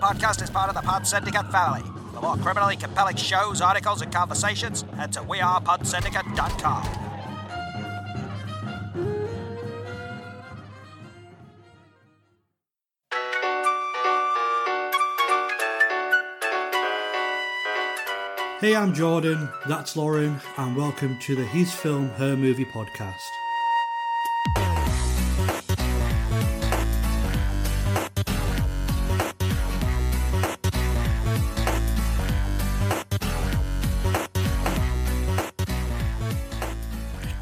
podcast is part of the Pod Syndicate family. For more criminally compelling shows, articles, and conversations, head to wearepodsyndicate.com. Hey, I'm Jordan, that's Lauren, and welcome to the His Film, Her Movie podcast.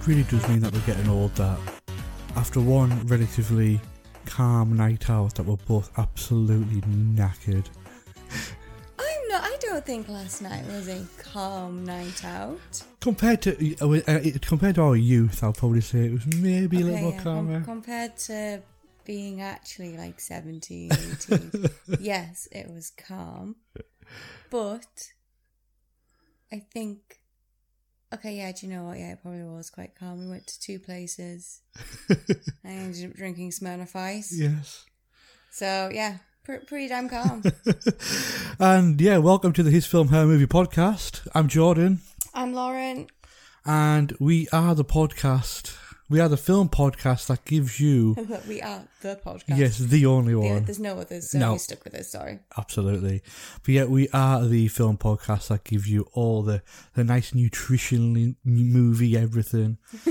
Really does mean that we're getting old that after one relatively calm night out that we're both absolutely knackered. I'm not. I don't think last night was a calm night out. Compared to uh, uh, compared to our youth, I'll probably say it was maybe a little more yeah, com- calmer. compared to being actually like 17, 18. yes, it was calm. But I think. Okay, yeah, do you know what? Yeah, it probably was quite calm. We went to two places. I ended up drinking Smirnoff Ice. yes. So, yeah, pr- pretty damn calm. And yeah, welcome to the His Film Her Movie podcast. I'm Jordan, I'm Lauren. and we are the podcast. We are the film podcast that gives you we are the podcast. yes, the only Yeah, one. there's no others, so No. we stuck with us, sorry. Absolutely. But yeah, we are the film podcast that gives you all the, the nice nutritional movie everything.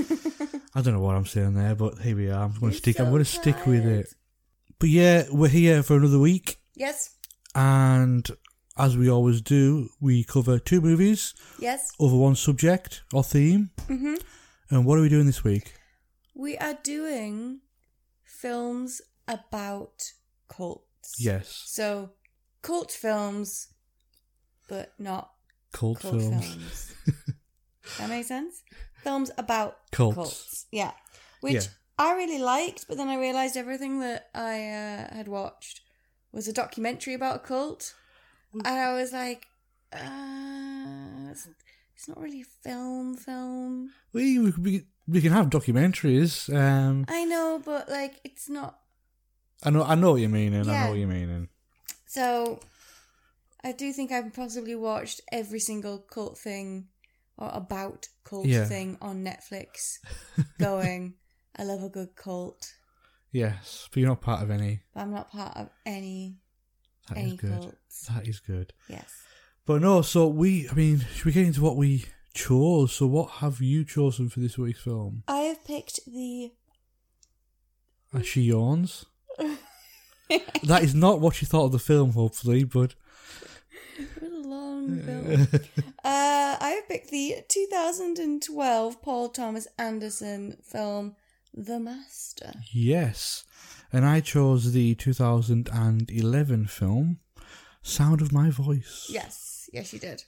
I don't know what I'm saying there, but here we are. I'm going to stick. I'm going to stick with it. But yeah, we're here for another week, Yes, and as we always do, we cover two movies yes. over one subject or theme. Mm-hmm. And what are we doing this week? We are doing films about cults. Yes, So, cult films, but not cult, cult films. films. that makes sense? Films about Cults. cults. Yeah. Which Yeah. I really liked, but then I realised everything that I uh, had watched was a documentary about a cult. And I was like, uh, it's, not really a film, film. We, we we can have documentaries. Um, I know, but like, it's not I know I know what you mean, and I Yeah. know what you mean. So, I do think I've possibly watched every single cult thing or about cult Yeah. thing on Netflix. Going, I love a good cult, Yes, but you're not part of any. but I'm not part of any That is any good. cults. That is good. Yes. But no, so we, I mean, should we get into what we chose? So what have you chosen for this week's film? I have picked the. As she yawns. that is not what you thought of the film, hopefully, but It was a long film. uh, I have picked the 2012 Paul Thomas Anderson film, The Master. yes. And I chose the 2011 film, Sound of My Voice. Yes, yes, you did.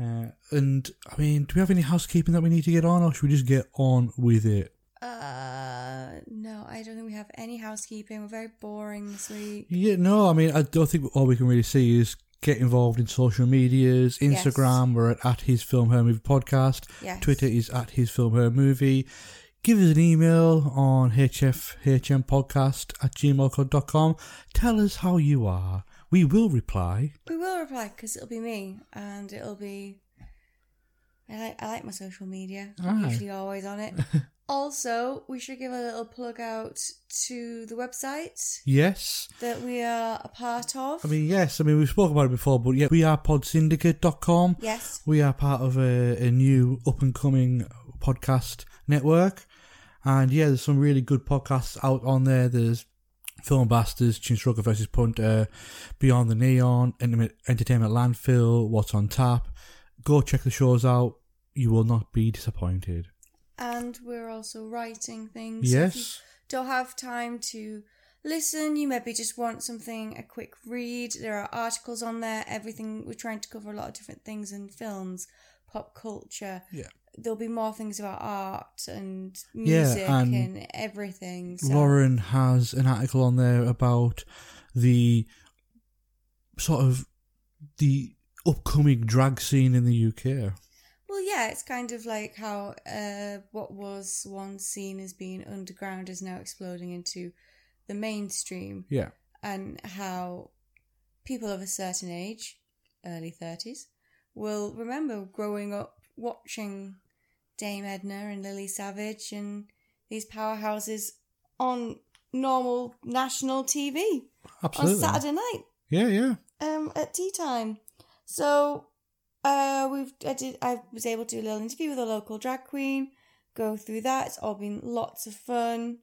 Uh, and, I mean, do we have any housekeeping that we need to get on, or should we just get on with it? Uh, no, I don't think we have any housekeeping. We're very boring this week. Yeah, no, I mean, I don't think all we can really see is get involved in social medias. Yes. Instagram, we're at, at His Film Her Movie Podcast. Yes. Twitter is at His Film Her Movie. Give us an email on hfhmpodcast at gmail.com. Tell us how you are. We will reply. We will reply because it'll be me and it'll be. I like, I like my social media. I'm Aye. usually always on it. also, we should give a little plug out to the website Yes. that we are a part of. I mean, yes. I mean, we've spoken about it before, but yeah, we are podsyndicate.com. yes. We are part of a, a new up and coming podcast network. And yeah, there's some really good podcasts out on there. There's Film Bastards, Chinstroker versus Punter, uh, Beyond the Neon, Entertainment Entertainment Landfill, What's on Tap. Go check the shows out. You will not be disappointed. And we're also writing things. So if you Yes. don't have time to listen, you maybe just want something, a quick read. There are articles on there, everything. We're trying to cover a lot of different things in films, pop culture. Yeah. There'll be more things about art and Yeah, music and and, everything. So. Lauren has an article on there about the sort of the upcoming drag scene in the UK. Well, yeah, it's kind of like how uh, what was once seen as being underground is now exploding into the mainstream. Yeah. and how people of a certain age, early 30s, will remember growing up watching Dame Edna and Lily Savage and these powerhouses on normal national TV Absolutely. on Saturday night Yeah, yeah. um, at tea time. So uh, we've I did I was able to do a little interview with a local drag queen, go through that. It's all been lots of fun.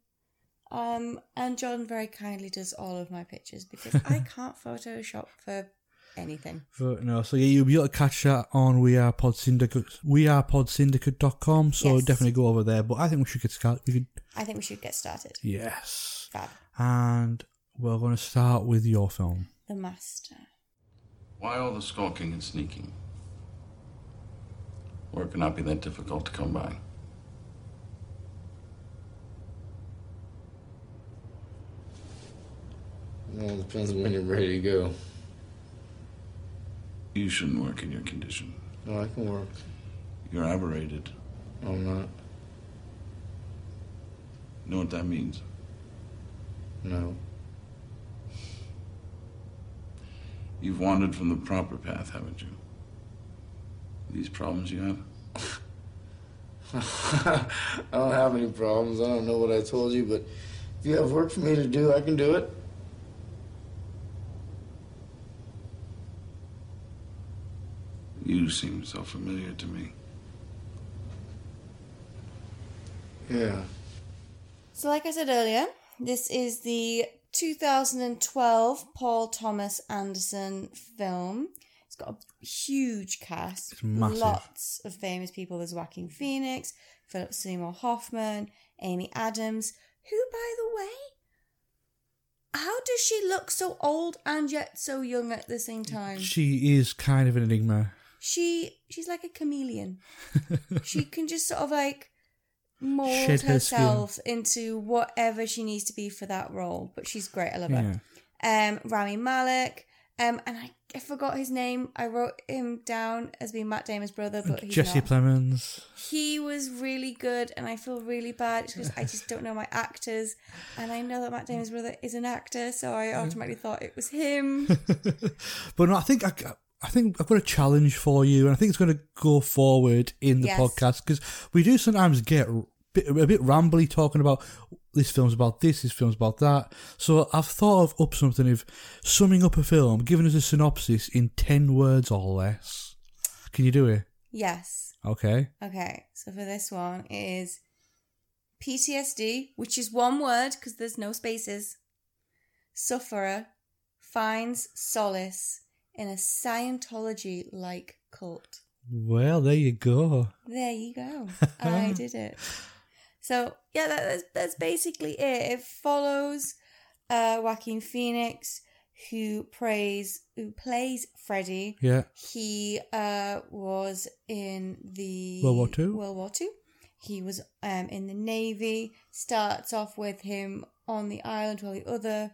Um, and John very kindly does all of my pictures because I can't Photoshop for anything. But no, so yeah, you'll be able to catch that on We Are Pod Syndicate, We Are Pod wearepodsyndicate.com. So Yes. definitely go over there. But I think we should get started. We could, I think we should get started. yes. Fab. And we're going to start with your film. The Master. Why all the skulking and sneaking? Work cannot be that difficult to come by. Well, it depends on when you're ready to go. You shouldn't work in your condition. No, I can work. You're aberrated. No, I'm not. You know what that means? No. You've wandered from the proper path, haven't you? These problems you have? I don't have any problems. I don't know what I told you, but if you have work for me to do, I can do it. You seem so familiar to me. Yeah. So, like I said earlier, this is the 2012 Paul Thomas Anderson film. It's got a huge cast, It's massive. lots of famous people. There's Joaquin Phoenix, Philip Seymour Hoffman, Amy Adams, who, by the way, how does she look so old and yet so young at the same time? She is kind of an enigma. She she's like a chameleon. she can just sort of like mold Shed her herself into whatever she needs to be for that role. But she's great. I love her. Um, Rami Malek. Um, and I, I forgot his name. I wrote him down as being Matt Damon's brother, but he's Jesse not. Plemons. He was really good, and I feel really bad because I just don't know my actors, and I know that Matt Damon's brother is an actor, so I automatically thought it was him. But no, I think I, I think I've got a challenge for you, and I think it's going to go forward in the Yes. podcast because we do sometimes get a bit, a bit rambly talking about this film's about this, this film's about that. So I've thought of up something of summing up a film, giving us a synopsis in ten words or less. Can you do it? yes. Okay. Okay, so for this one it is PTSD, which is one word because there's no spaces. Sufferer finds solace in a Scientology like cult. Well, there you go. There you go. I did it. So yeah, that, that's that's basically it. It follows uh, Joaquin Phoenix, who plays who plays Freddie. Yeah. He uh, was in the World War Two? World War Two. He was um, in the navy. Starts off with him on the island while the other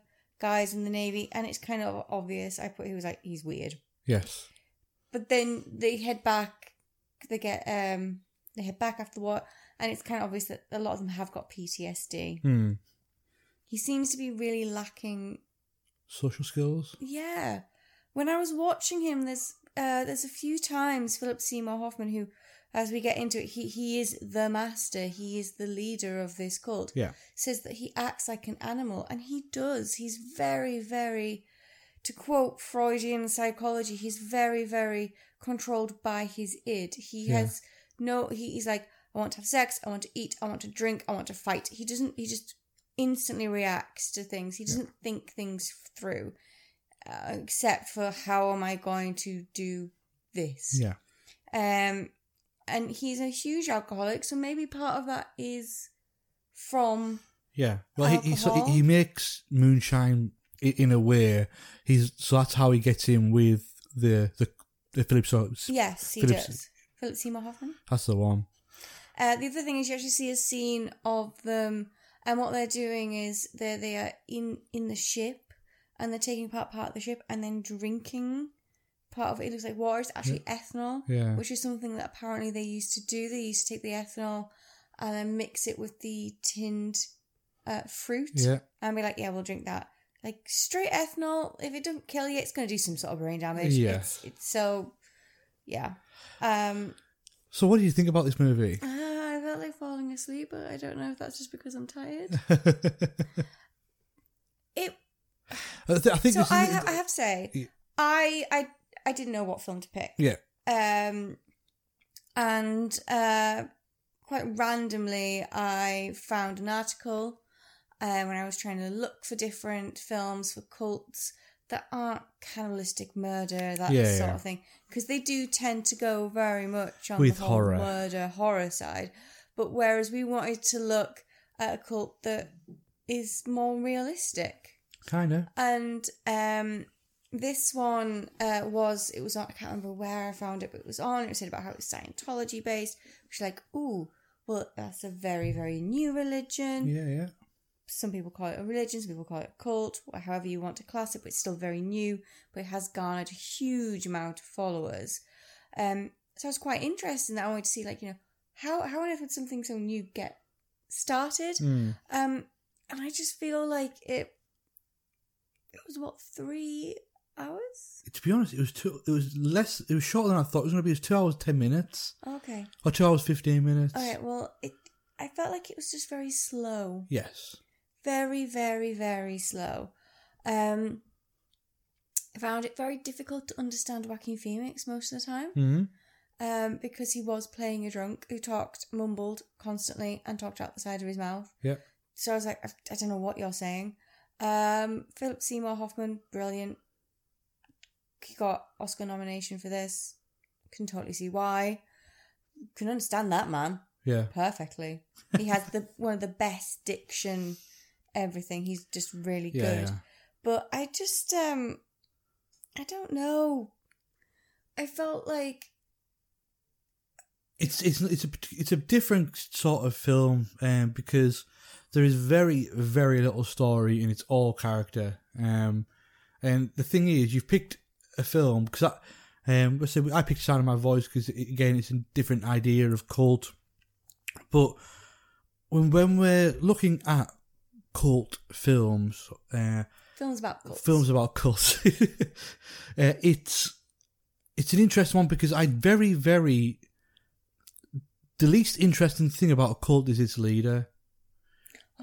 guys in the navy, and it's kind of obvious. I put he was like he's weird, Yes. but then they head back. They get um they head back after what, and it's kind of obvious that a lot of them have got PTSD. Hmm. He seems to be really lacking Social skills. yeah. When I was watching him, there's uh, there's a few times Philip Seymour Hoffman, who, as we get into it, he he is the master. He is the leader of this cult. Yeah. Says that he acts like an animal, and he does. He's very, very, to quote Freudian psychology, he's very, very controlled by his id. He Yeah. has no. He, he's like, I want to have sex. I want to eat. I want to drink. I want to fight. He doesn't. He just instantly reacts to things. He doesn't think things through, uh, except for how am I going to do this? Yeah. Um, and he's a huge alcoholic, so maybe part of that is from Yeah. Well, he he, so he makes moonshine in a way. He's so that's how he gets in with the the the Philip. Yes, he does. Philip Seymour Hoffman. That's the one. Uh, the other thing is you actually see a scene of them, and what they're doing is they they are in in the ship, and they're taking part part of the ship, and then drinking part of it. It looks like water. It's actually ethanol, Yeah. which is something that apparently they used to do. They used to take the ethanol and then mix it with the tinned uh, fruit, Yeah. and be like, "Yeah, we'll drink that." like straight ethanol. If it doesn't kill you, it's going to do some sort of brain damage. Yes. It's, it's so, yeah. Um, So, what do you think about this movie? uh, I felt like falling asleep, but I don't know if that's just because I'm tired. It I, th- I think so is, I, ha- I have to Yeah. say, I I I didn't know what film to pick. yeah, Um, and uh, quite randomly, I found an article uh, when I was trying to look for different films for cults that aren't cannibalistic murder, that Yeah, sort yeah. of thing, because they do tend to go very much on With the horror. murder horror side. But whereas we wanted to look at a cult that is more realistic kind of. and um this one uh was it was on i can't remember where i found it but it was on it was said about how it's scientology based which is like ooh well that's a very very new religion Yeah, yeah. some people call it a religion some people call it a cult or however you want to class it but it's still very new but it has garnered a huge amount of followers um so i was quite interested in that i wanted to see like you know how how on earth would something so new get started Mm. um, and I just feel like it. It was what three hours? To be honest, it was two. It was less. It was shorter than I thought. It was going to be. It was two hours ten minutes Okay. or two hours fifteen minutes. All right. Well, it. I felt like it was just very slow. Yes. Very, very, very slow. Um, I found it very difficult to understand Joaquin Phoenix most of the time. hmm Um, because he was playing a drunk who talked, mumbled constantly, and talked out the side of his mouth. Yeah. So I was like, I, I don't know what you're saying. Um, Philip Seymour Hoffman, brilliant. He got Oscar nomination for this. Can totally see why. Can understand that man Yeah. perfectly. He has the one of the best diction, everything. He's just really Yeah. good. yeah. But I just um, I don't know. I felt like It's it's it's a it's a different sort of film um, because there is very very little story and it's all character. Um, and the thing is, you've picked a film because I um let's I picked Sound of My Voice because again it's a different idea of cult, but when when we're looking at cult films, uh, films about cults. films about cults. uh, it's it's an interesting one because I very very the least interesting thing about a cult is its leader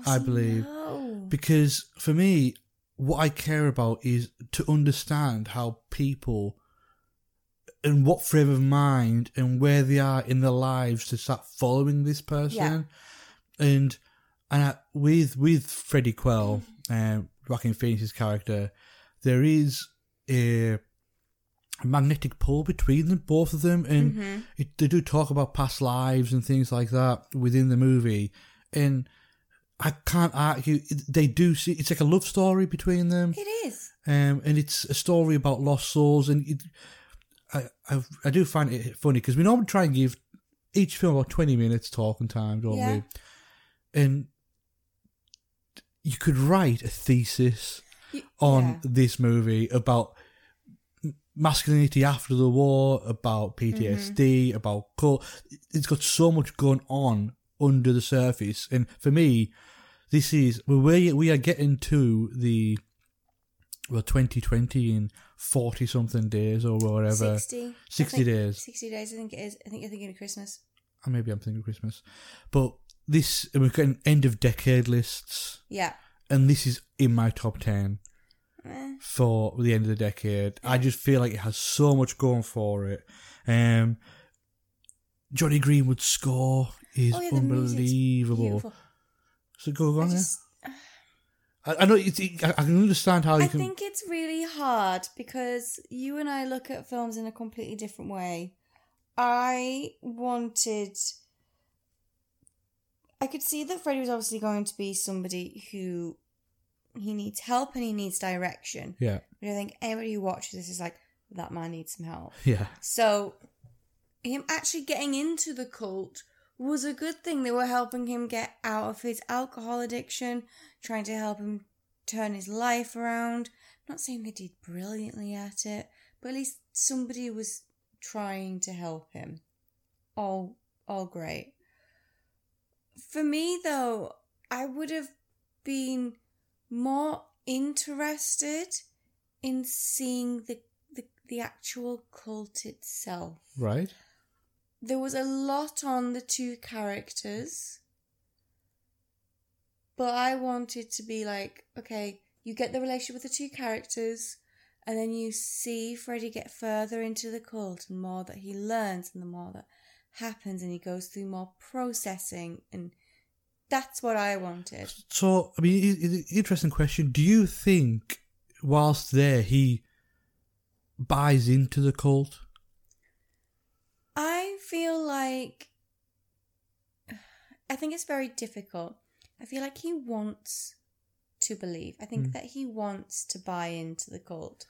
Oh, I believe. no. because for me what I care about is to understand how people and what frame of mind and where they are in their lives to start following this person. And and I, with with Freddie Quell um, Joaquin Phoenix's character there is a magnetic pull between them both of them. And it, they do talk about past lives and things like that within the movie. And I can't argue they do see it's like a love story between them It is. um, and it's a story about lost souls. And it, I, I, I do find it funny because we normally try and give each film about twenty minutes talking time, don't Yeah. we? And you could write a thesis You- on yeah. this movie about masculinity after the war, about Mm-hmm. PTSD, about cult. It's got so much going on under the surface, and for me, this is we we are getting to the well 2020 in 40 something days or whatever 60. 60 think- days. 60 days, I think it is. I think you're thinking of Christmas. or maybe i'm thinking of christmas but this we're getting end of decade lists Yeah. and this is in my top 10 Eh. for the end of the decade i just feel like it has so much going for it um jonny greenwood's score is Oh, yeah, unbelievable. So go I on yeah. just, I, I know it's, I, I can understand how you I can think it's really hard because you and I look at films in a completely different way. I wanted. I could see that Freddie was obviously going to be somebody who he needs help and he needs direction. yeah But I think anybody who watches this is like, that man needs some help. yeah So, him actually getting into the cult was a good thing. They were helping him get out of his alcohol addiction, trying to help him turn his life around. not saying they did brilliantly at it, but at least somebody was trying to help him. All, all great. For me, though, I would have been more interested in seeing the, the the actual cult itself. Right. There was a lot on the two characters, but I wanted to be like, okay, you get the relationship with the two characters, and then you see Freddie get further into the cult, and more that he learns, and the more that happens, and he goes through more processing, and that's what I wanted. So, I mean, i- i- interesting question. Do you think, whilst there, he buys into the cult? I feel like I think it's very difficult. I feel like he wants to believe. I think that he wants to buy into the cult.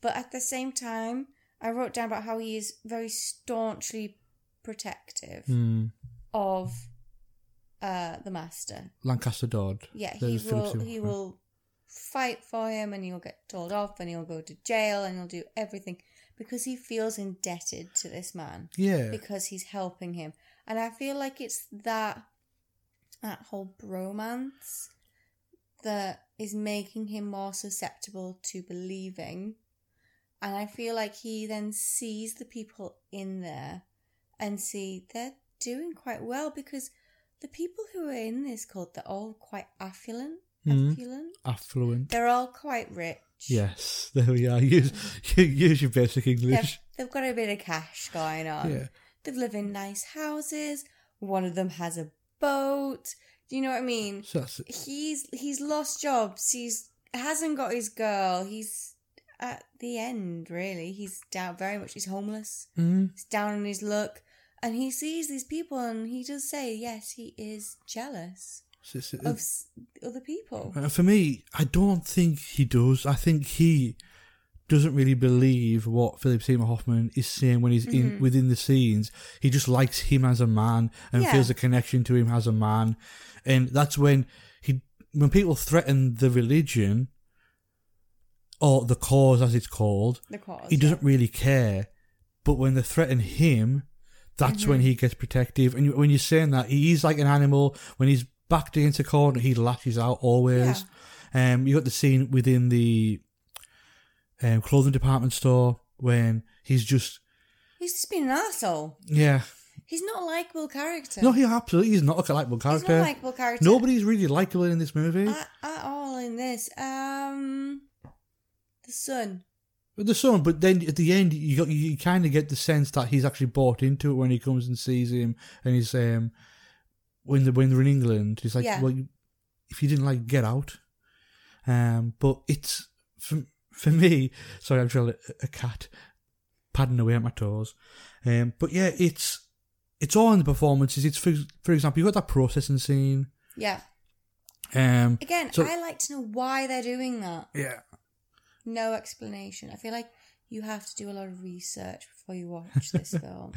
But at the same time, I wrote down about how he is very staunchly protective Hmm. of uh, the master. Lancaster Dodd. Yeah, he will he will fight for him and he'll get told off and he'll go to jail and he'll do everything because he feels indebted to this man Yeah. because he's helping him. And I feel like it's that that whole bromance that is making him more susceptible to believing. And I feel like he then sees the people in there and see they're doing quite well because the people who are in this cult they're all quite affluent. Mhm. Affluent. Affluent. They're all quite rich. Yes, there we are. Use, use your basic They've, English. they've got a bit of cash going on. Yeah. They live in nice houses. One of them has a boat. Do you know what I mean? So He's he's lost jobs. He's hasn't got his girl. He's at the end. Really, he's down very much. He's homeless. mm, He's down on his luck, and he sees these people, and he does say, yes, he is jealous so it's- of s- other people. Uh, for me, I don't think he does. I think he doesn't really believe what Philip Seymour Hoffman is saying when he's in within the scenes. He just likes him as a man and Yeah. feels a connection to him as a man, and that's when he when people threaten the religion or the cause as it's called, The cause. he doesn't really care. But when they threaten him, that's Mm-hmm. when he gets protective. And when you're saying that, he is like an animal. When he's backed against a corner, he lashes out always. Um, you got the scene within the um, clothing department store when he's just He's just been an asshole. yeah. He's not a likable character. No, he absolutely is not a likable He's character. not a likable character. Nobody's really likable in this movie. at, at all in this. Um, the son. But the son, but then at the end, you got you kind of get the sense that he's actually bought into it when he comes and sees him, and he's um when they when they're in England, he's like, Yeah. well, you, if you didn't like, get out. Um, but it's for for me. Sorry, I'm trying to a cat padding away at my toes. Um, but yeah, it's it's all in the performances. It's for for example, you got that processing scene. Yeah. Um, Again, So- I like to know why they're doing that. yeah, No explanation. I feel like you have to do a lot of research before you watch this film.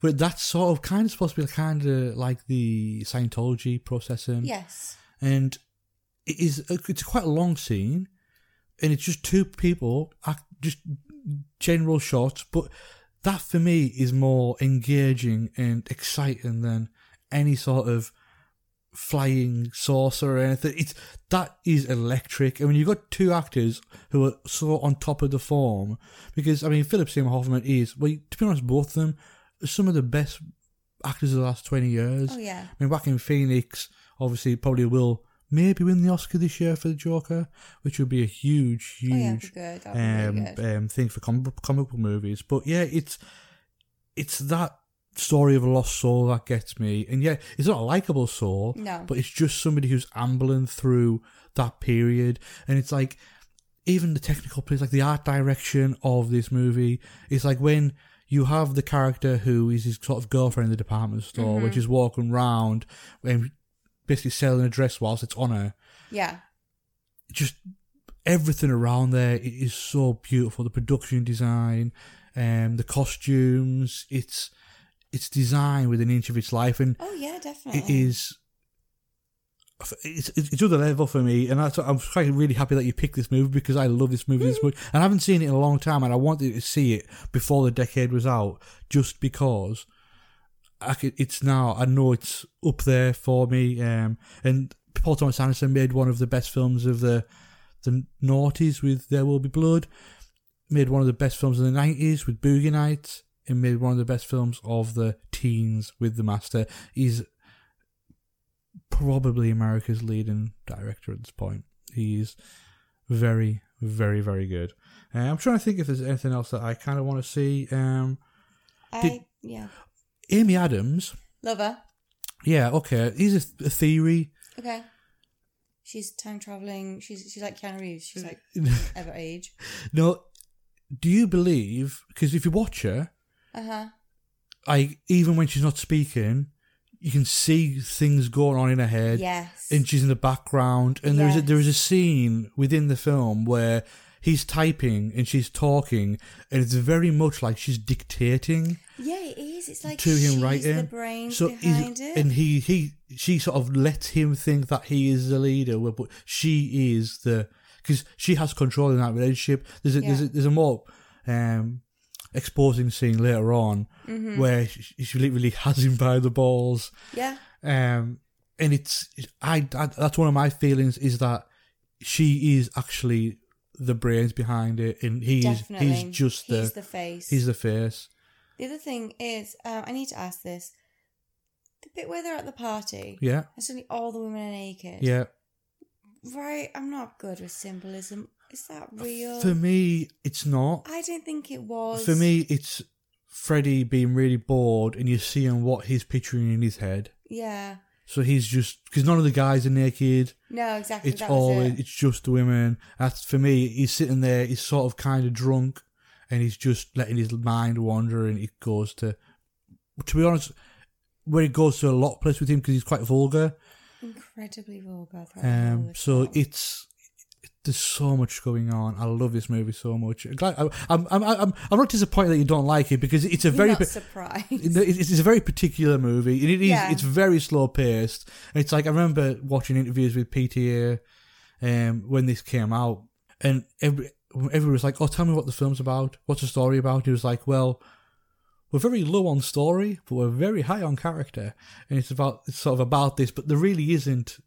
but that's sort of kind of supposed to be kind of like the Scientology processing. Yes. and it is it's quite a long scene, and it's just two people, act, just general shots. But that for me is more engaging and exciting than any sort of flying saucer or anything. It's that is electric. I mean, you've got two actors who are so on top of the form because I mean, Philip Seymour Hoffman is well, to be honest, both of them are some of the best actors of the last twenty years. Oh, yeah. I mean, Joaquin Phoenix, obviously, probably will maybe win the Oscar this year for the Joker, which would be a huge, Oh, yeah, huge. Um, really um, thing for comic comic book movies. But yeah, it's it's that story of a lost soul that gets me, and yeah, it's not a likable soul, No. but it's just somebody who's ambling through that period, and it's like even the technical place, like the art direction of this movie, it's like when you have the character who is his sort of girlfriend in the department store, which is walking round and basically selling a dress whilst it's on her. Yeah. Just everything around there is so beautiful. The production design, um, the costumes, it's it's designed with an inch of its life, and Oh, yeah, definitely. it is it's it's other level for me and that's I'm quite really happy that you picked this movie because I love this movie this much and I haven't seen it in a long time and I wanted to see it before the decade was out just because I could, it's now I know it's up there for me um and Paul Thomas Anderson made one of the best films of the the noughties with There Will Be Blood, made one of the best films in the 90s with Boogie Nights, and made one of the best films of the teens with The Master. He's probably America's leading director at this point. He's very, very, very good. Uh, I'm trying to think if there's anything else that I kind of want to see. Um, I Did- yeah. Amy Adams, Love her. yeah, okay, he's a, a theory. Okay. She's time traveling. She's she's like Keanu Reeves. She's like ever age. No, do you believe? Because if you watch her, Uh huh. like even when she's not speaking, you can see things going on in her head. Yes. and she's in the background. And there's a, Yes. there is a scene within the film where he's typing and she's talking, and it's very much like she's dictating yeah, it is. It's like to him she's writing. the brains so behind it. and he he she sort of lets him think that he is the leader, but she is the because she has control in that relationship. There's a, there's a, there's a more um, exposing scene later on Mm-hmm. where she, she literally has him by the balls. yeah. Um, and it's I, I that's one of my feelings is that she is actually the brains behind it, and he Definitely. is he's just the, He's the face. he's the face. The other thing is, um, I need to ask this: the bit where they're at the party, Yeah, and suddenly all the women are naked. yeah. Right. I'm not good with symbolism. Is that real? For me, it's not. I don't think it was. For me, it's Freddie being really bored, and you're seeing what he's picturing in his head. Yeah. So he's just because none of the guys are naked. No, exactly. It's all it. it's just the women. That's for me. He's sitting there. He's sort of kind of drunk, and he's just letting his mind wander, and it goes to. To be honest, where it goes to a lot of place with him because he's quite vulgar. Incredibly vulgar. throughout the whole Um, so film. it's there's so much going on. I love this movie so much. I'm glad- I'm I'm I'm, I'm not disappointed that you don't like it because it's a You're very surprised. it's it's a very particular movie, and it is Yeah. it's very slow paced. It's like I remember watching interviews with PTA um, when this came out, and every everyone was like, "Oh, tell me what the film's about. What's the story about?" He was like, "Well." We're very low on story, but we're very high on character, and it's about it's sort of about this, but there really isn't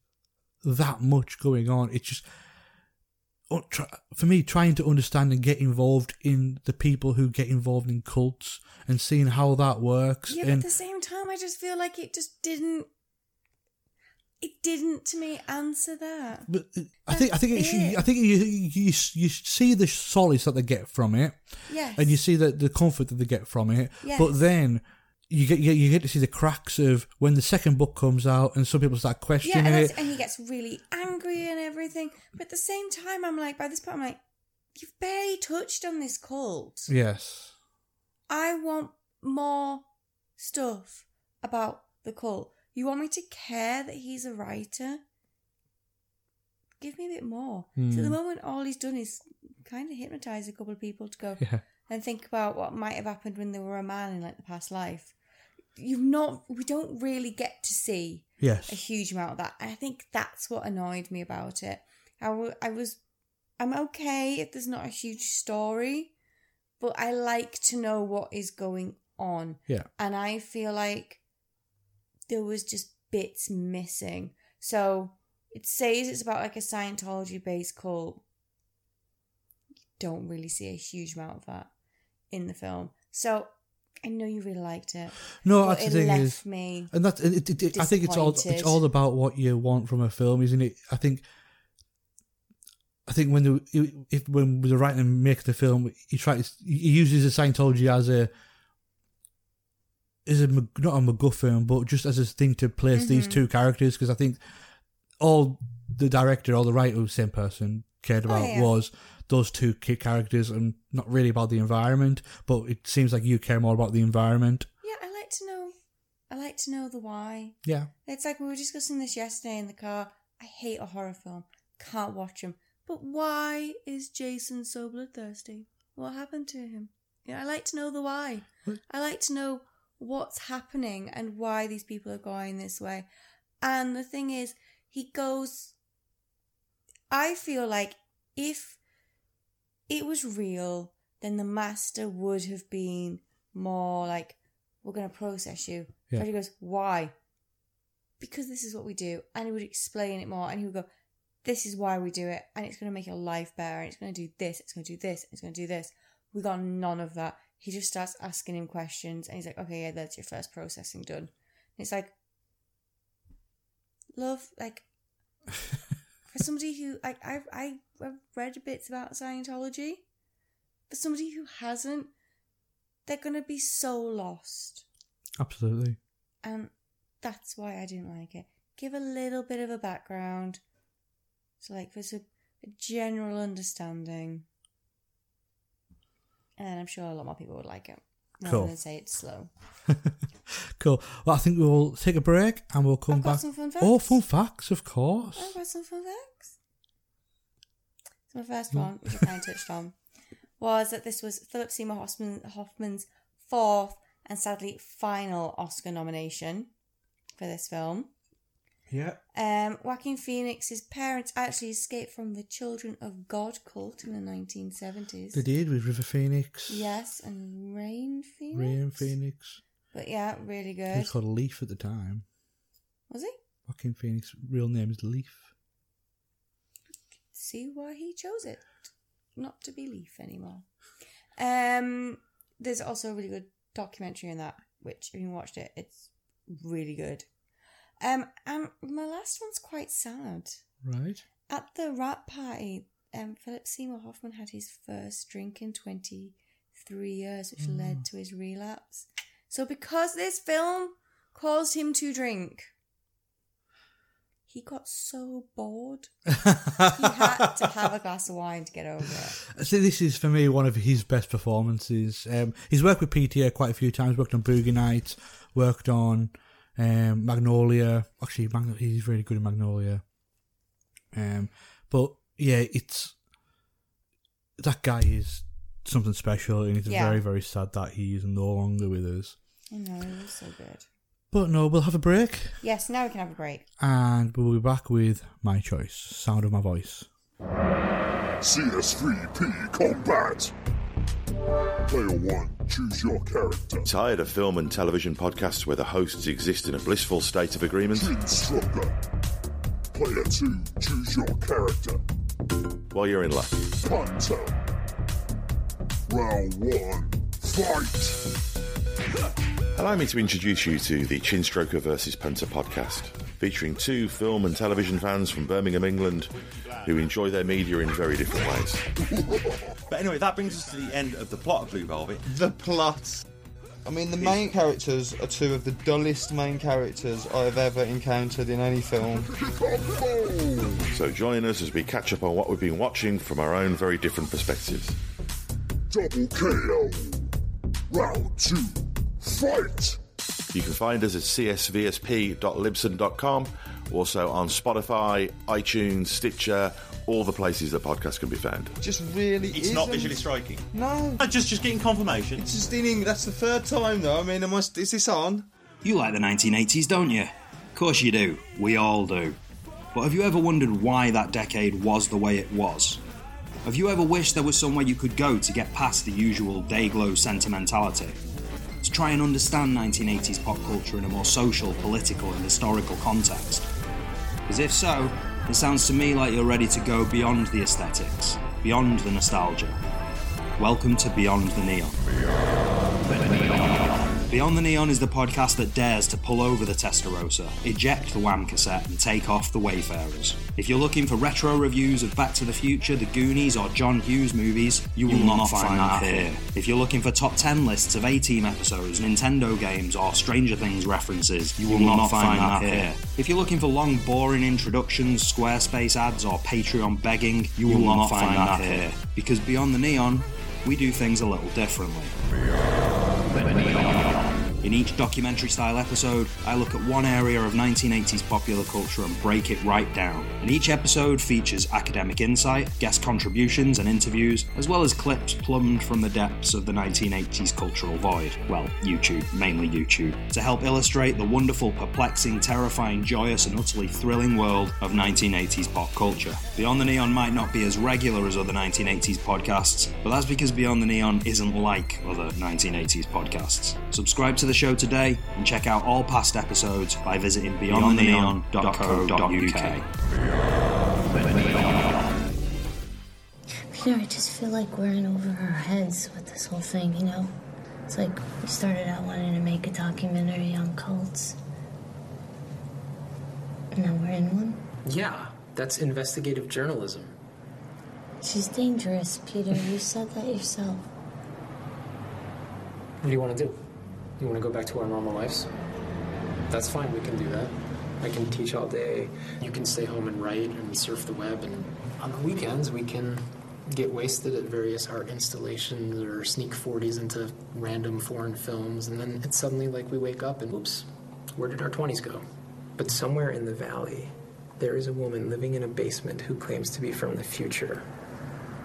that much going on. It's just for me trying to understand and get involved in the people who get involved in cults and seeing how that works. Yeah, but at the same time, I just feel like it just didn't. It didn't to me answer that. but uh, I think I think it's, it. I think you, you you see the solace that they get from it, Yes. and you see the the comfort that they get from it. Yes. But then. You get, you get you get to see the cracks of when the second book comes out and some people start yeah, questioning and, it. and he gets really angry and everything. But at the same time, I'm like, by this point, I'm like, you've barely touched on this cult. Yes. I want more stuff about the cult. You want me to care that he's a writer? Give me a bit more. So at the Hmm. moment, all he's done is kind of hypnotize a couple of people to go Yeah. and think about what might have happened when they were a man in like the past life. You've not. We don't really get to see Yes. a huge amount of that. And I think that's what annoyed me about it. I I was, I'm okay if there's not a huge story, but I like to know what is going on. Yeah. And I feel like there was just bits missing. So it says it's about like a Scientology based cult. You don't really see a huge amount of that in the film. So I know you really liked it. No, that's the it thing left is, me and that's it, it, it, I think it's all it's all about what you want from a film, isn't it? I think. I think when the if when the writing and make the film, he tries he uses the Scientology as a is a not a MacGuffin, but just as a thing to place Mm-hmm. these two characters because I think all the director or the writer, the same person, cared Oh, about yeah. was those two key characters and not really about the environment. But it seems like you care more about the environment. Yeah, I like to know. I like to know the why. Yeah. It's like we were discussing this yesterday in the car. I hate a horror film. Can't watch them. But why is Jason so bloodthirsty? What happened to him? Yeah, I like to know the why. I like to know what's happening and why these people are going this way. And the thing is, he goes. I feel like if it was real, then the master would have been more like, we're going to process you. Yeah. Freddie goes, why? Because this is what we do. And he would explain it more and he would go, this is why we do it, and it's going to make your life better, and it's going to do this, it's going to do this, it's going to do this. We got none of that. He just starts asking him questions, and he's like, "Okay, yeah, that's your first processing done." And it's like, love, like somebody who like I've I- I've read bits about Scientology, for somebody who hasn't, they're gonna be so lost, Absolutely. and that's why I didn't like it. Give a little bit of a background, so like there's a, a general understanding, and I'm sure a lot more people would like it. Rather Cool. than say it's slow. Cool. Well, I think we'll take a break and we'll come I've got back. some fun Oh, facts. fun facts, of course. I've got some fun facts. So my first hmm. one, which I kind of touched on, was that this was Philip Seymour Hoffman, Hoffman's fourth and sadly final Oscar nomination for this film. Yeah. Um, Joaquin Phoenix's parents actually escaped from the Children of God cult in the 1970s. They did with River Phoenix. Yes, and Rain Phoenix. Rain Phoenix. But yeah, really good. He was called Leaf at the time. Was he? Joaquin Phoenix' real name is Leaf. see why he chose it not to be Leaf anymore. Um, there's also a really good documentary on that, which if you watched it, it's really good. Um, and my last one's quite sad. Right. At the wrap party, um, Philip Seymour Hoffman had his first drink in 23 years, which led to his relapse. So, because this film caused him to drink, he got so bored. he had to have a glass of wine to get over it. So this is for me one of his best performances. Um, he's worked with PTA quite a few times. Worked on Boogie Nights. Worked on um, Magnolia. Actually, Mag- he's really good in Magnolia. Um, but yeah, it's that guy is something special, and it's Yeah. very very sad that he is no longer with us. I know, it was so good. But no, we'll have a break, Yes, now we can have a break. and we'll be back with my choice, sound of my voice. CS3P Combat. Player 1, choose your character. Tired of film and television podcasts where the hosts exist in a blissful state of agreement? Instructor. Player 2, choose your character. Well, you're in luck. Punter. Round 1, fight! Allow me to introduce you to the Chinstroker vs. Punter podcast, featuring two film and television fans from Birmingham, England, who enjoy their media in very different ways. But anyway, that brings us to the end of the plot of Blue Velvet. The plot. I mean, the main characters are two of the dullest main characters I have ever encountered in any film. So join us as we catch up on what we've been watching from our own very different perspectives. Double KO. Round 2, fight! You can find us at csvsp.libsyn.com, also on Spotify, iTunes, Stitcher, all the places that podcasts can be found. Just really It's not isn't. visually striking. No. Uh, Just, just getting confirmation. It's just in English. That's the third time, though. I mean, am I, is this on? You like the 1980s, don't you? Of course you do. We all do. But have you ever wondered why that decade was the way it was? Have you ever wished there was somewhere you could go to get past the usual day-glow sentimentality? To try and understand 1980s pop culture in a more social, political, and historical context? Because if so, it sounds to me like you're ready to go beyond the aesthetics, beyond the nostalgia. Welcome to Beyond the Neon. Beyond the Neon is the podcast that dares to pull over the Testarossa, eject the Wham cassette, and take off the Wayfarers. If you're looking for retro reviews of Back to the Future, The Goonies, or John Hughes movies, you will, not, find, that here. If you're looking for top 10 lists of A Team episodes, Nintendo games, or Stranger Things references, you will, not, find, that here. If you're looking for long, boring introductions, Squarespace ads, or Patreon begging, you will, not, find, that here. Because Beyond the Neon, we do things a little differently. In each documentary style episode, I look at one area of 1980s popular culture and break it right down. And each episode features academic insight, guest contributions, and interviews, as well as clips plumbed from the depths of the 1980s cultural void. Well, YouTube, mainly YouTube, to help illustrate the wonderful, perplexing, terrifying, joyous, and utterly thrilling world of 1980s pop culture. Beyond the Neon might not be as regular as other 1980s podcasts, but that's because Beyond the Neon isn't like other 1980s podcasts. Subscribe to the show today and check out all past episodes by visiting beyondtheneon.co.uk. You know, I just feel like we're in over our heads with this whole thing, you know? It's like we started out wanting to make a documentary on cults. And now we're in one. Yeah, that's investigative journalism. She's dangerous, Peter. You said that yourself. What do you want to do? You want to go back to our normal lives? That's fine, we can do that. I can teach all day. You can stay home and write and surf the web, and on the weekends, we can get wasted at various art installations or sneak 40s into random foreign films, and then it's suddenly like we wake up and oops, where did our 20s go? But somewhere in the valley, there is a woman living in a basement who claims to be from the future.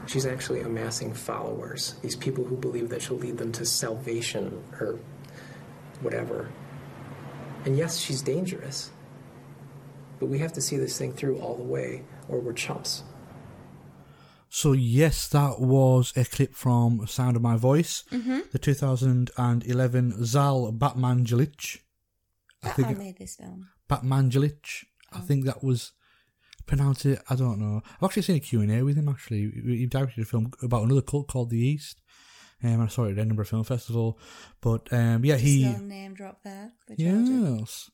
She's actually amassing followers, these people who believe that she'll lead them to salvation or whatever. And yes, she's dangerous. But we have to see this thing through all the way, or we're chumps. So yes, that was a clip from Sound of My Voice, Mhm. the 2011 Zal Batmanglij. I Batman think made this film. Batmanglij. I Oh. think that was pronounced it. I don't know. I've actually seen a Q and A with him. Actually, he he directed a film about another cult called The East. Um, I saw it at Edinburgh Film Festival. But um, yeah, he little name drop there. Yes.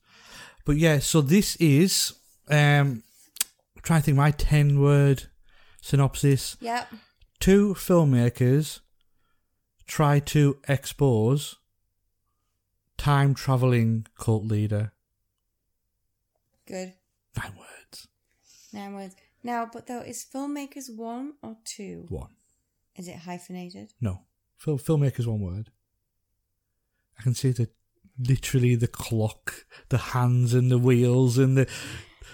But yeah, so this is um I'm trying to think my ten word synopsis. Yep. Two filmmakers try to expose time travelling cult leader. Good. Nine words. Nine words. Now, but though, is filmmakers one or two? One. Is it hyphenated? No. Fil- filmmakers one word. I can see the literally the clock, the hands and the wheels and the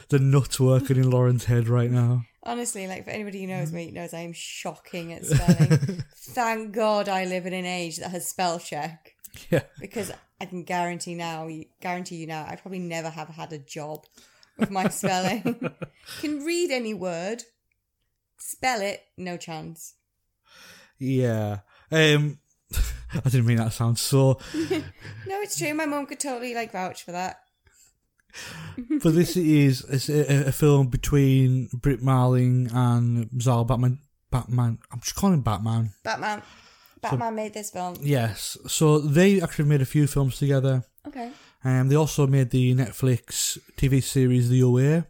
the nuts working in Lauren's head right now. Honestly, like for anybody who knows me, knows I am shocking at spelling. Thank God I live in an age that has spell check. Yeah. Because I can guarantee now, guarantee you now, I probably never have had a job with my spelling. can read any word, spell it, no chance. Yeah. Um I didn't mean that to sound so no, it's true. My mum could totally like vouch for that. but this is it's a, a film between Brit Marling and Zal Batman. Batman. I'm just calling him Batman. Batman. Batman made this film. Yes. So they actually made a few films together. Okay. Um, they also made the Netflix TV series The OA.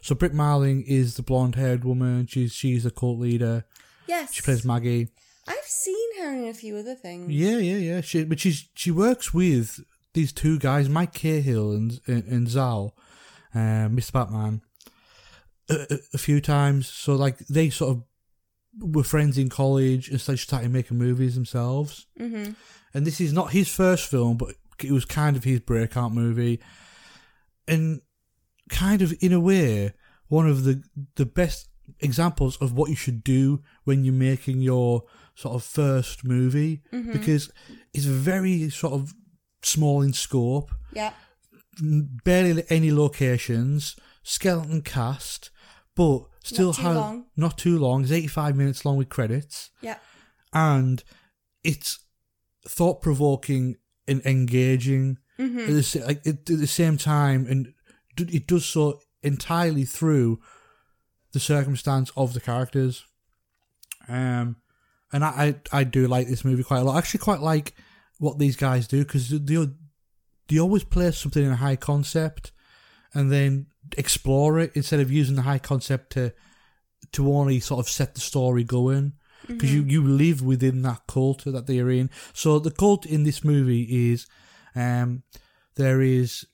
So Brit Marling is the blonde-haired woman. She's she's a cult leader. Yes. She plays Maggie. I've seen her in a few other things. Yeah, yeah, yeah. She, but she's she works with these two guys, Mike Cahill and and, and Zal, um, Mr. Batman, a, a, a few times. So like they sort of were friends in college and so they started making movies themselves. Mhm. And this is not his first film, but it was kind of his breakout movie, and kind of in a way one of the the best examples of what you should do when you're making your sort of first movie Mhm. because it's very sort of small in scope Yeah. barely any locations skeleton cast but still Not too has long. not too long it's 85 minutes long with credits Yeah. and it's thought provoking and engaging Mhm. at, the, like, at the same time, and d- it does so entirely through the circumstance of the characters. Um, and I, I I do like this movie quite a lot. I actually quite like what these guys do because they they always place something in a high concept and then explore it instead of using the high concept to to only sort of set the story going because you, you live within that cult that they're in. So the cult in this movie is um there is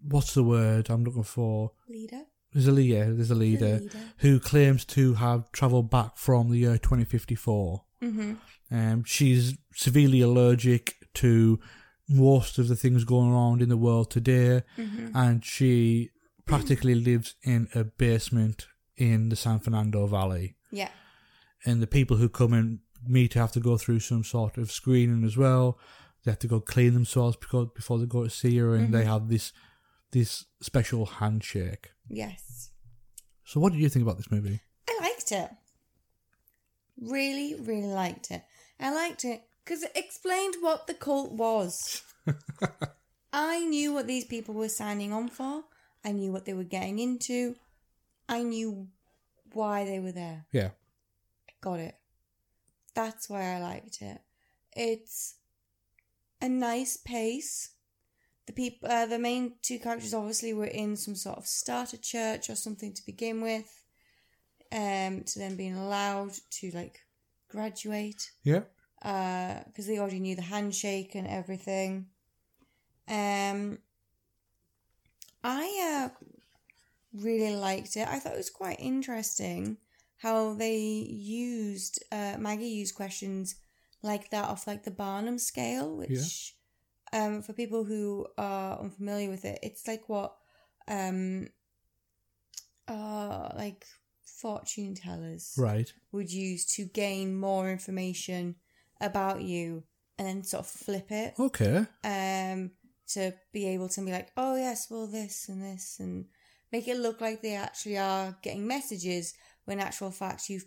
what's the word I'm looking for? Leader. There's a leader. There's a leader, leader. who claims to have travelled back from the year 2054. Mhm. Um, she's severely allergic to most of the things going around in the world today, Mhm. and she practically lives in a basement in the San Fernando Valley. Yeah. And the people who come and meet her have to go through some sort of screening as well. They have to go clean themselves because before they go to see her, and they Mhm. have this this special handshake. Yes. So, what did you think about this movie? I liked it. Really, really liked it. I liked it because it explained what the cult was. I knew what these people were signing on for. I knew what they were getting into. I knew why they were there. Yeah. Got it. That's why I liked it. It's a nice pace. The people, uh, the main two characters, obviously were in some sort of starter church or something to begin with, um, to then being allowed to like graduate Yeah. because they already knew the handshake and everything. Um, I uh, really liked it. I thought it was quite interesting how they used uh, Maggie used questions like that off like the Barnum scale, which um, for people who are unfamiliar with it, it's like what um, uh, like fortune tellers Right. would use to gain more information about you and then sort of flip it Okay. um to be able to be like oh yes well this and this and make it look like they actually are getting messages when actual fact you've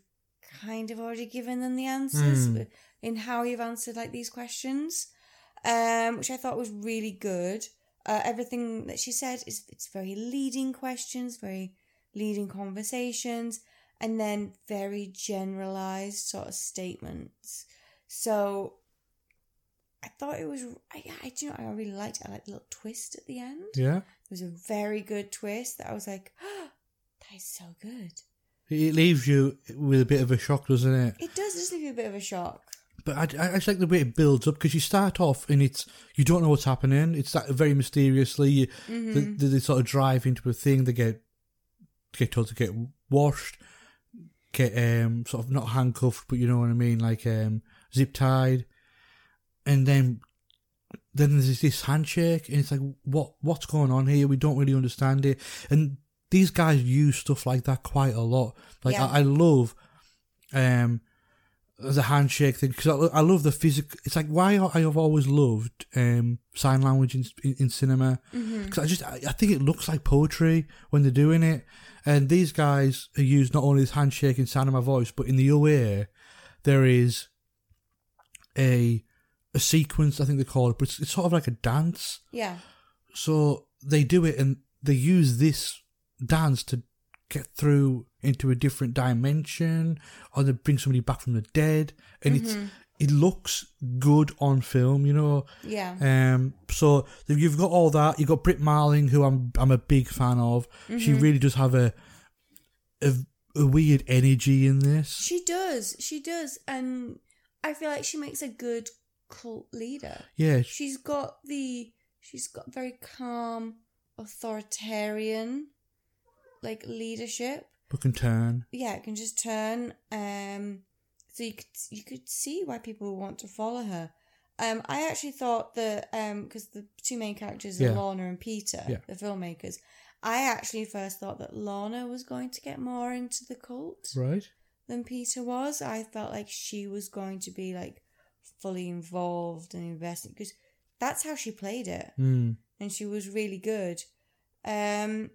kind of already given them the answers Hmm. in how you've answered like these questions um which i thought was really good uh, everything that she said is it's very leading questions very leading conversations and then very generalized sort of statements so I thought it was. I, I do you know. I really liked it. I liked the little twist at the end. Yeah. it was a very good twist. That I was like, that is so good. It leaves you with a bit of a shock, doesn't it? It does just leave you a bit of a shock. But I, I, just like the way it builds up because you start off and it's you don't know what's happening. It's that very mysteriously. You, Mhm. they, they sort of drive into a thing. They get get told to get washed, get um sort of not handcuffed, but you know what I mean, like um zip tied, and then then there's this handshake, and it's like what what's going on here? We don't really understand it, and these guys use stuff like that quite a lot. Like Yeah. I, I love um the handshake thing because I, I love the physical. It's like why I have always loved um sign language in in, in cinema because I just I, I think it looks like poetry when they're doing it. And these guys are used not only this handshake and sound of my voice, but in the OA there is a a sequence I think they call it, but it's, it's sort of like a dance. Yeah. So they do it and they use this dance to get through into a different dimension or they bring somebody back from the dead and it's Mhm. it looks good on film, you know. Yeah. Um so you've got all that, you've got Brit Marling who I'm I'm a big fan of. She Mhm. really does have a a, a weird energy in this. She does. She does, and I feel like she makes a good cult leader. Yeah. She's got the. She's got very calm, authoritarian, like leadership. Book and turn. yeah, it can just turn. Um, so you could you could see why people want to follow her. Um, I actually thought that um, because the two main characters are Yeah. Lorna and Peter, Yeah. the filmmakers. I actually first thought that Lorna was going to get more into the cult Right? than Peter was. I felt like she was going to be like fully involved and invested because that's how she played it Mm. and she was really good. Um,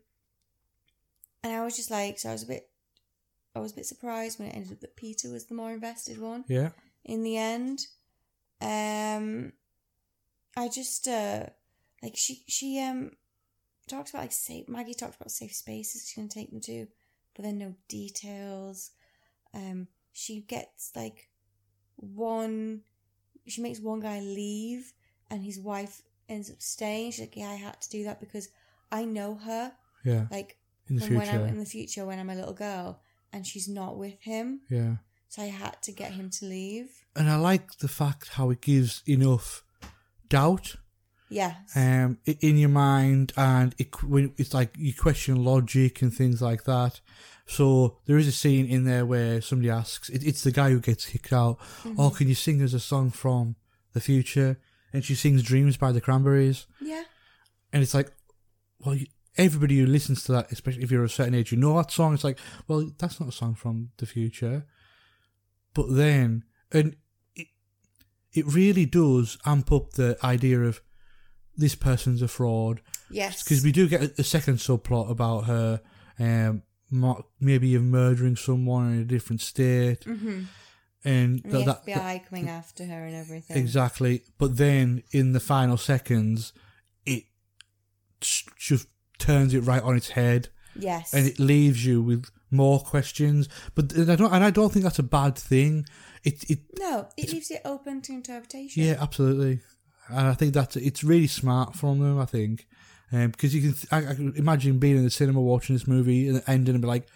and I was just like, so I was a bit, I was a bit surprised when it ended up that Peter was the more invested one. Yeah. In the end, um, I just uh, like she she um talks about like safe. Maggie talked about safe spaces she's gonna take them to, but then no details. Um, she gets like one. She makes one guy leave, and his wife ends up staying. She's like, "Yeah, I had to do that because I know her. Yeah. like In the from when I'm future. in the future when I'm a little girl, and she's not with him. Yeah. So I had to get him to leave. And I like the fact how it gives enough doubt Yes. um, in your mind, and it, when it's like you question logic and things like that. So there is a scene in there where somebody asks, it, it's the guy who gets kicked out. Mhm. Oh, can you sing us a song from the future? And she sings "Dreams" by the Cranberries, Yeah. and it's like, well, you, everybody who listens to that, especially if you're a certain age, you know that song. It's like, well, that's not a song from the future. But then, and it, it really does amp up the idea of this person's a fraud. Yes. Because we do get a, a second subplot about her um, maybe of murdering someone in a different state. Mhm. And, And that- the that- FBI coming after her and everything. Exactly. But then in the final seconds, it just turns it right on its head. Yes. and it leaves you with more questions. But and I don't, and I don't think that's a bad thing. It, it, no, it leaves it open to interpretation. yeah, absolutely. And I think that's it's really smart from them. I think um, because you can, th- I, I can imagine being in the cinema watching this movie and ending and be like,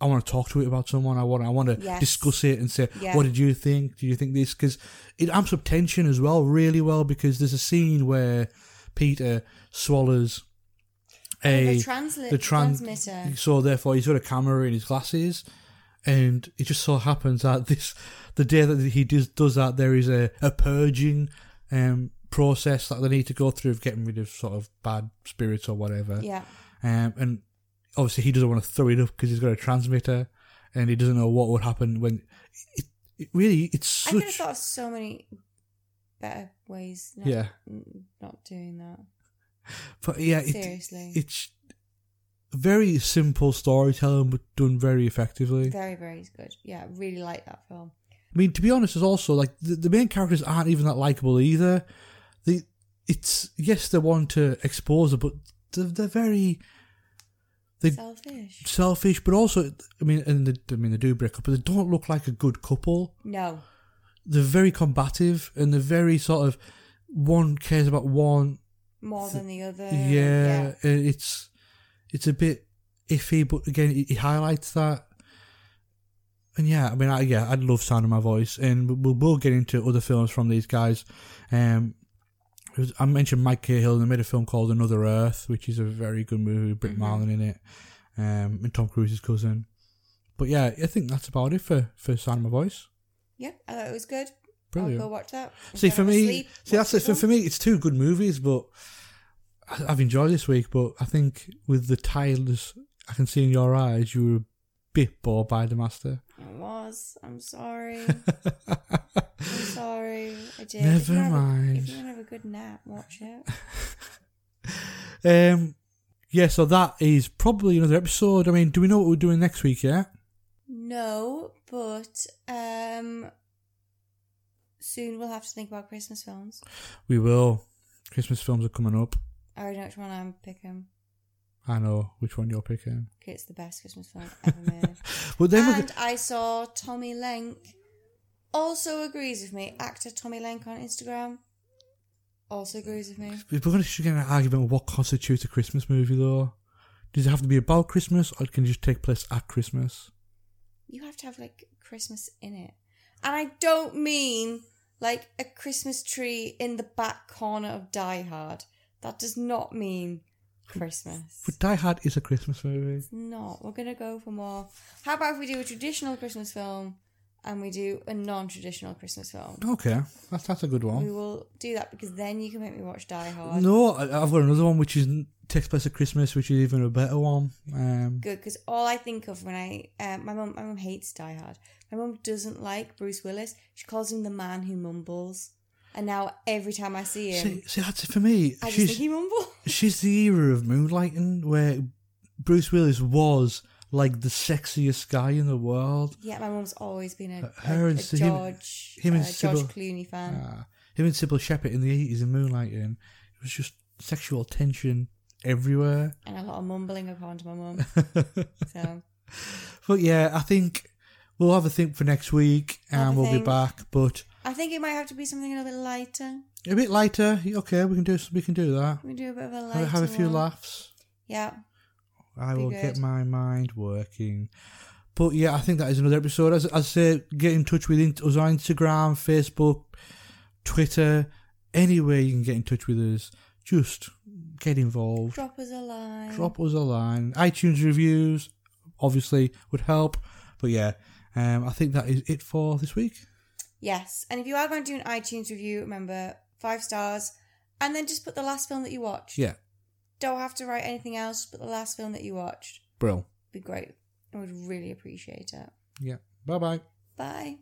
I want to talk to it about someone. I want, I want to Yes. discuss it and say, Yeah. what did you think? Do you think this? Because it amps up tension as well, really well. Because there's a scene where Peter swallows a the transla- the tran- transmitter. So therefore, he's got a camera in his glasses, and it just so happens that this the day that he does does that, there is a, a purging um, process that they need to go through of getting rid of sort of bad spirits or whatever. Yeah. Um, and obviously, he doesn't want to throw it up because he's got a transmitter, and he doesn't know what would happen when. It, it really, it's I could have thought of so many better ways. Not, Yeah. Not doing that. But yeah, it, Seriously. it's very simple storytelling, but done very effectively. Very, very good. Yeah, I really like that film. I mean, to be honest, there's also like the, the main characters aren't even that likable either. They, it's yes, they want to expose it, but they're, they're very they Selfish. selfish, but also, I mean, and they, I mean, they do break up, but they don't look like a good couple. No. They're very combative, and they're very sort of one cares about one. More than the other. yeah, and it's it's a bit iffy, but again, it highlights that. And yeah, I mean, I, yeah, I'd love Sound of My Voice, and we'll, we'll get into other films from these guys. Um, was- I mentioned Mike Cahill, and they made a film called Another Earth, which is a very good movie with Brit Mhm. Marling in it, um, and Tom Cruise's cousin. But yeah, I think that's about it for, for Sound of My Voice. Yeah, I thought it was good. Brilliant. I'll go watch that. See, for me, asleep, see, that's it. For, for me, it's two good movies, but I- I've enjoyed this week. But I think with the titles, I can see in your eyes, you were a bit bored by The Master. It was. I'm sorry. I'm sorry. I did. Never if you a- mind. if you want to have a good nap, watch it. Um, yeah, so that is probably another episode. I mean, do we know what we're doing next week yet? No, but um, soon we'll have to think about Christmas films. We will. Christmas films are coming up. I already know which one I'm picking. I know which one you're picking. Okay, it's the best Christmas film ever made. Then we're and I saw Tommy Lenk also agrees with me. Actor Tommy Lenk on Instagram also agrees with me. We're going to get an argument of what constitutes a Christmas movie, though. Does it have to be about Christmas, or can it just take place at Christmas? You have to have like Christmas in it. And I don't mean like a Christmas tree in the back corner of Die Hard. That does not mean Christmas. But Die Hard is a Christmas movie. It's not. We're gonna go for more. How about if we do a traditional Christmas film and we do a non-traditional Christmas film? Okay, that's that's a good one. We will do that because then you can make me watch Die Hard. No, I- I've got another one which is takes place at Christmas, which is even a better one. Um, Good, because all I think of when I um, my mum my mum hates Die Hard. My mum doesn't like Bruce Willis. She calls him the man who mumbles. And now every time I see him, see, see, that's it for me. I just She's think he mumbles. she's the era of moonlighting where Bruce Willis was like the sexiest guy in the world. Yeah, my mum's always been a, Her a, and a Sy- him- George, him and uh, George Clooney fan. Ah, him and Cybill Shepherd in the eighties in Moonlighting. It was just sexual tension everywhere. and a lot of mumbling according to my mum. so But yeah, I think we'll have a think for next week, and a we'll be back. But I think it might have to be something a little bit lighter. a bit lighter. Okay, we can do we can do that. We do a bit of a lighter. Have, have a few one. laughs. Yeah. I will good. get my mind working. But yeah, I think that is another episode. As, as I say, get in touch with us on Instagram, Facebook, Twitter, anywhere you can get in touch with us. Just get involved. Drop us a line. Drop us a line. iTunes reviews, obviously, would help. But yeah, um, I think that is it for this week. Yes, and if you are going to do an iTunes review, remember five stars, and then just put the last film that you watched. Yeah, Don't have to write anything else, but the last film that you watched. Brill. Be great. I would really appreciate it. Yeah. Bye bye. Bye.